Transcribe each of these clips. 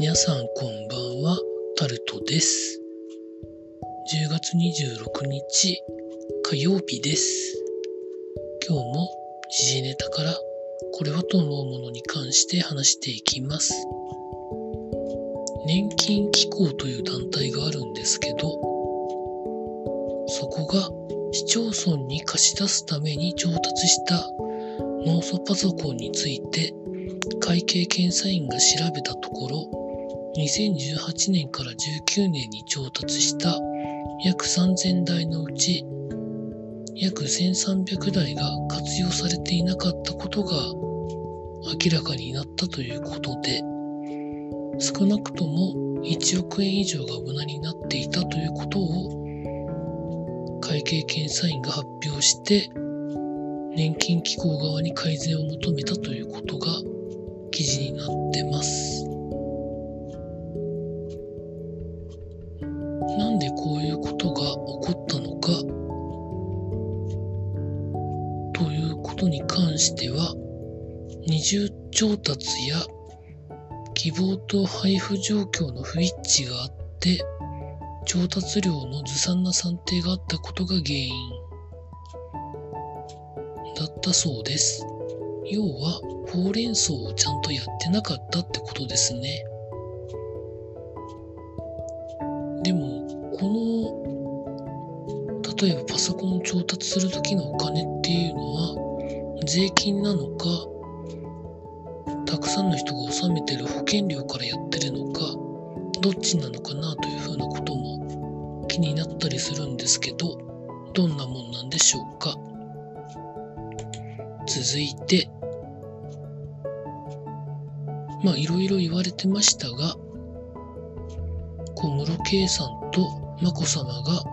皆さんこんばんは、タルトです。10月26日火曜日です。今日も時事ネタからこれはと思うものに関して話していきます。年金機構という団体があるんですけど、そこが市町村に貸し出すために調達したノートパソコンについて会計検査院が調べたところ2018年から19年に調達した約3000台のうち約1300台が活用されていなかったことが明らかになったということで少なくとも1億円以上が無駄になっていたということを会計検査院が発表して年金機構側に改善を求めたということが記事になってます。二重調達や希望と配布状況の不一致があって調達量のずさんな算定があったことが原因だったそうです。要はほうれん草をちゃんとやってなかったってことですね。でもこの例えばパソコンを調達する時のお金っていうのは税金なのかくさんの人が納めてる保険料からやってるのかどっちなのかなというふうなことも気になったりするんですけどどんなもんなんでしょうか。続いてまあいろいろ言われてましたが小室圭さんと眞子さまが、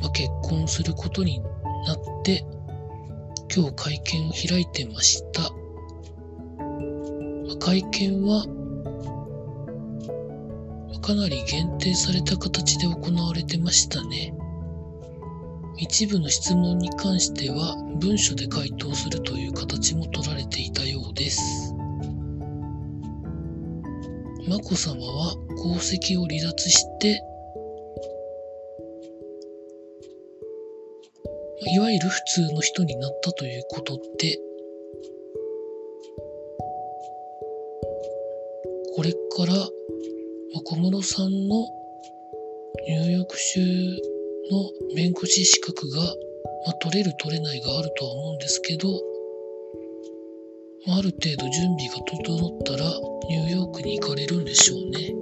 まあ、結婚することになって今日会見を開いてました、会見はかなり限定された形で行われてましたね。一部の質問に関しては文書で回答するという形も取られていたようです。眞子さまは皇籍を離脱していわゆる普通の人になったということでこれから小室さんのニューヨーク州の弁護士資格が、まあ、取れる取れないがあるとは思うんですけど、まあ、ある程度準備が整ったらニューヨークに行かれるんでしょうね。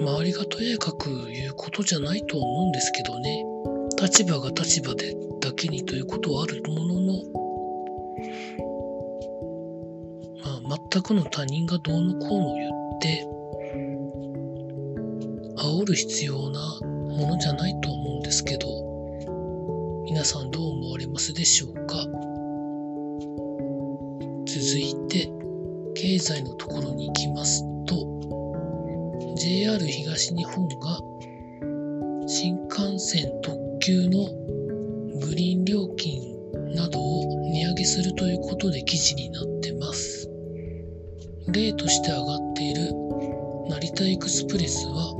周りがとやかく言うことじゃないとは思うんですけどね。立場が立場でだけにということはあるものの、全くの他人がどうのこうの言って、煽る必要なものじゃないと思うんですけど、皆さんどう思われますでしょうか？続いて、経済のところに行きますと、JR 東日本が新幹線特急のグリーン料金などを値上げするということで記事になって。例として挙がっている成田エクスプレスは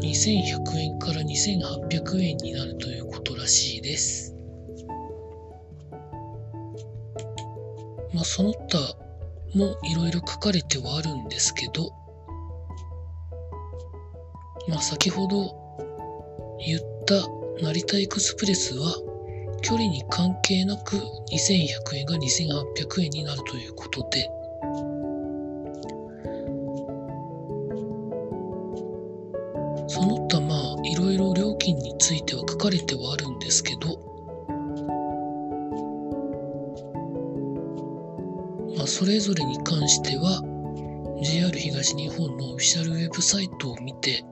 2100円から2800円になるということらしいです。まあその他もいろいろ書かれてはあるんですけど、まあ先ほど言った成田エクスプレスは距離に関係なく2100円が2800円になるということで、それぞれに関しては JR 東日本のオフィシャルウェブサイトを見て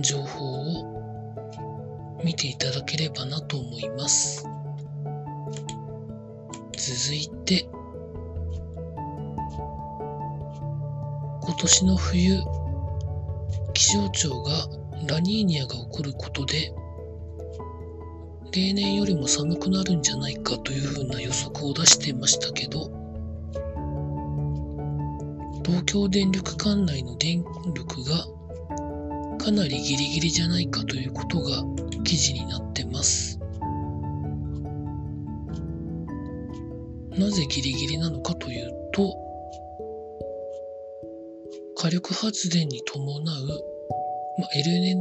情報を見ていただければなと思います。続いて今年の冬気象庁がラニーニャが起こることで例年よりも寒くなるんじゃないかというふうな予測を出してましたけど東京電力管内の電力がかなりギリギリじゃないかということが記事になってます。なぜギリギリなのかというと、火力発電に伴う、まあ、LN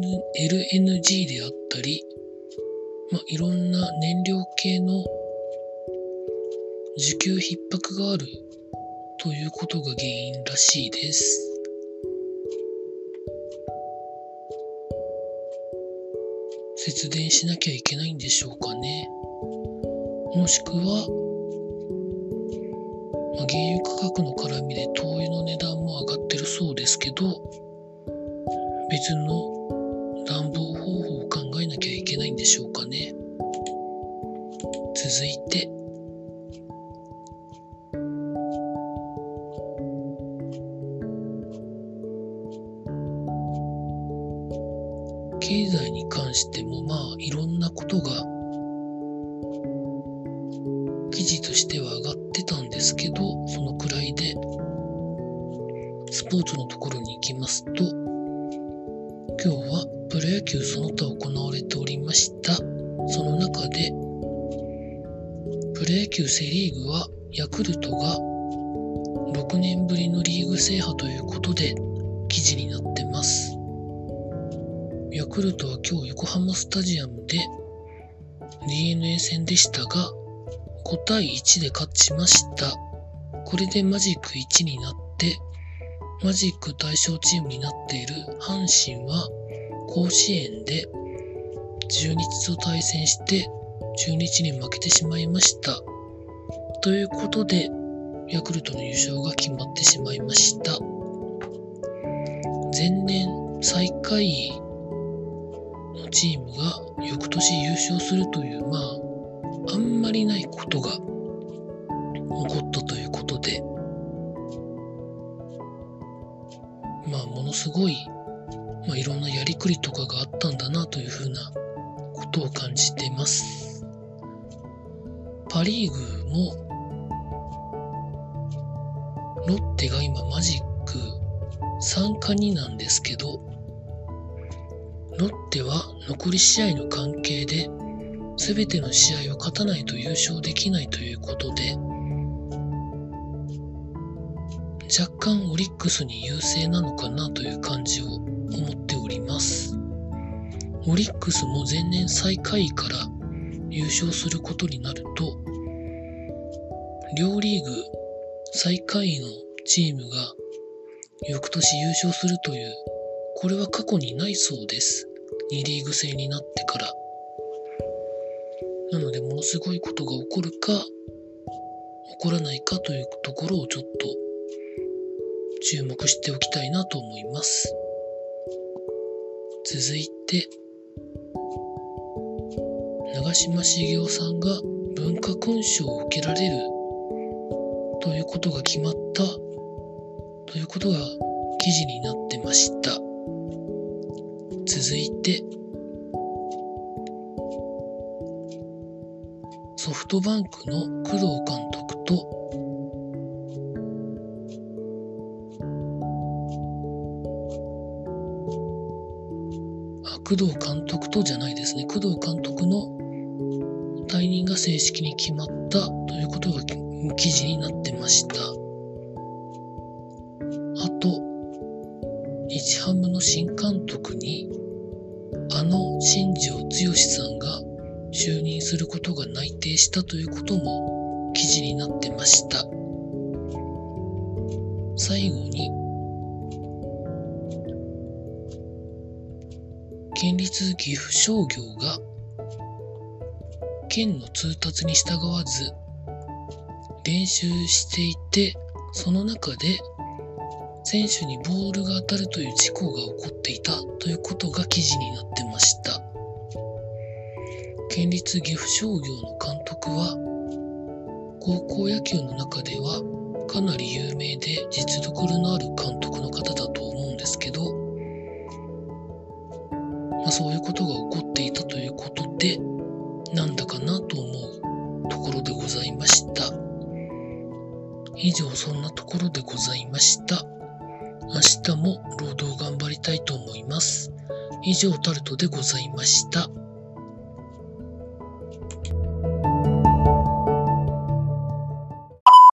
LNG であったり、まあ、いろんな燃料系の需給逼迫があるということが原因らしいです。節電しなきゃいけないんでしょうかね。もしくは、まあ、原油価格の絡みで灯油の値段も上がってるそうですけど、別の暖房経済に関してもまあいろんなことが記事としては上がってたんですけどそのくらいでスポーツのところに行きますと今日はプロ野球その他行われておりましたその中でプロ野球セ・リーグはヤクルトが6年ぶりのリーグ制覇ということで記事になってます。ヤクルトは今日横浜スタジアムで DNA 戦でしたが5対1で勝ちました。これでマジック1になってマジック対象チームになっている阪神は甲子園で中日と対戦して中日に負けてしまいました。ということでヤクルトの優勝が決まってしまいました。前年最下位チームが翌年優勝するという、まあ、あんまりないことが起こったということで、まあ、ものすごい、まあ、いろんなやりくりとかがあったんだなというふうなことを感じてます。パ・リーグも、ロッテが今マジック3か2なんですけど、ロッテは残り試合の関係で全ての試合を勝たないと優勝できないということで若干オリックスに優勢なのかなという感じを思っておりますオリックスも前年最下位から優勝することになると両リーグ最下位のチームが翌年優勝するというこれは過去にないそうです。2リーグ制になってから。なので、ものすごいことが起こるか、起こらないかというところをちょっと注目しておきたいなと思います。続いて、長嶋茂雄さんが文化勲章を受けられるということが決まったということが記事になってました。続いて、ソフトバンクの工藤監督と、あ、工藤監督とじゃないですね。工藤監督の退任が正式に決まったということが記事になってました。あと、日ハムの新監督にあの新庄剛志さんが就任することが内定したということも記事になってました。最後に、県立岐阜商業が県の通達に従わず練習していて、その中で選手にボールが当たるという事故が起こっていたということが記事になってました。県立岐阜商業の監督は高校野球の中ではかなり有名で実力のある監督の方だと思うんですけど、まあ、そういうことが起こっていたということでなんだかなと思うところでございました。以上そんなところでございました。明日も労働頑張りたいと思います。以上タルトでございました。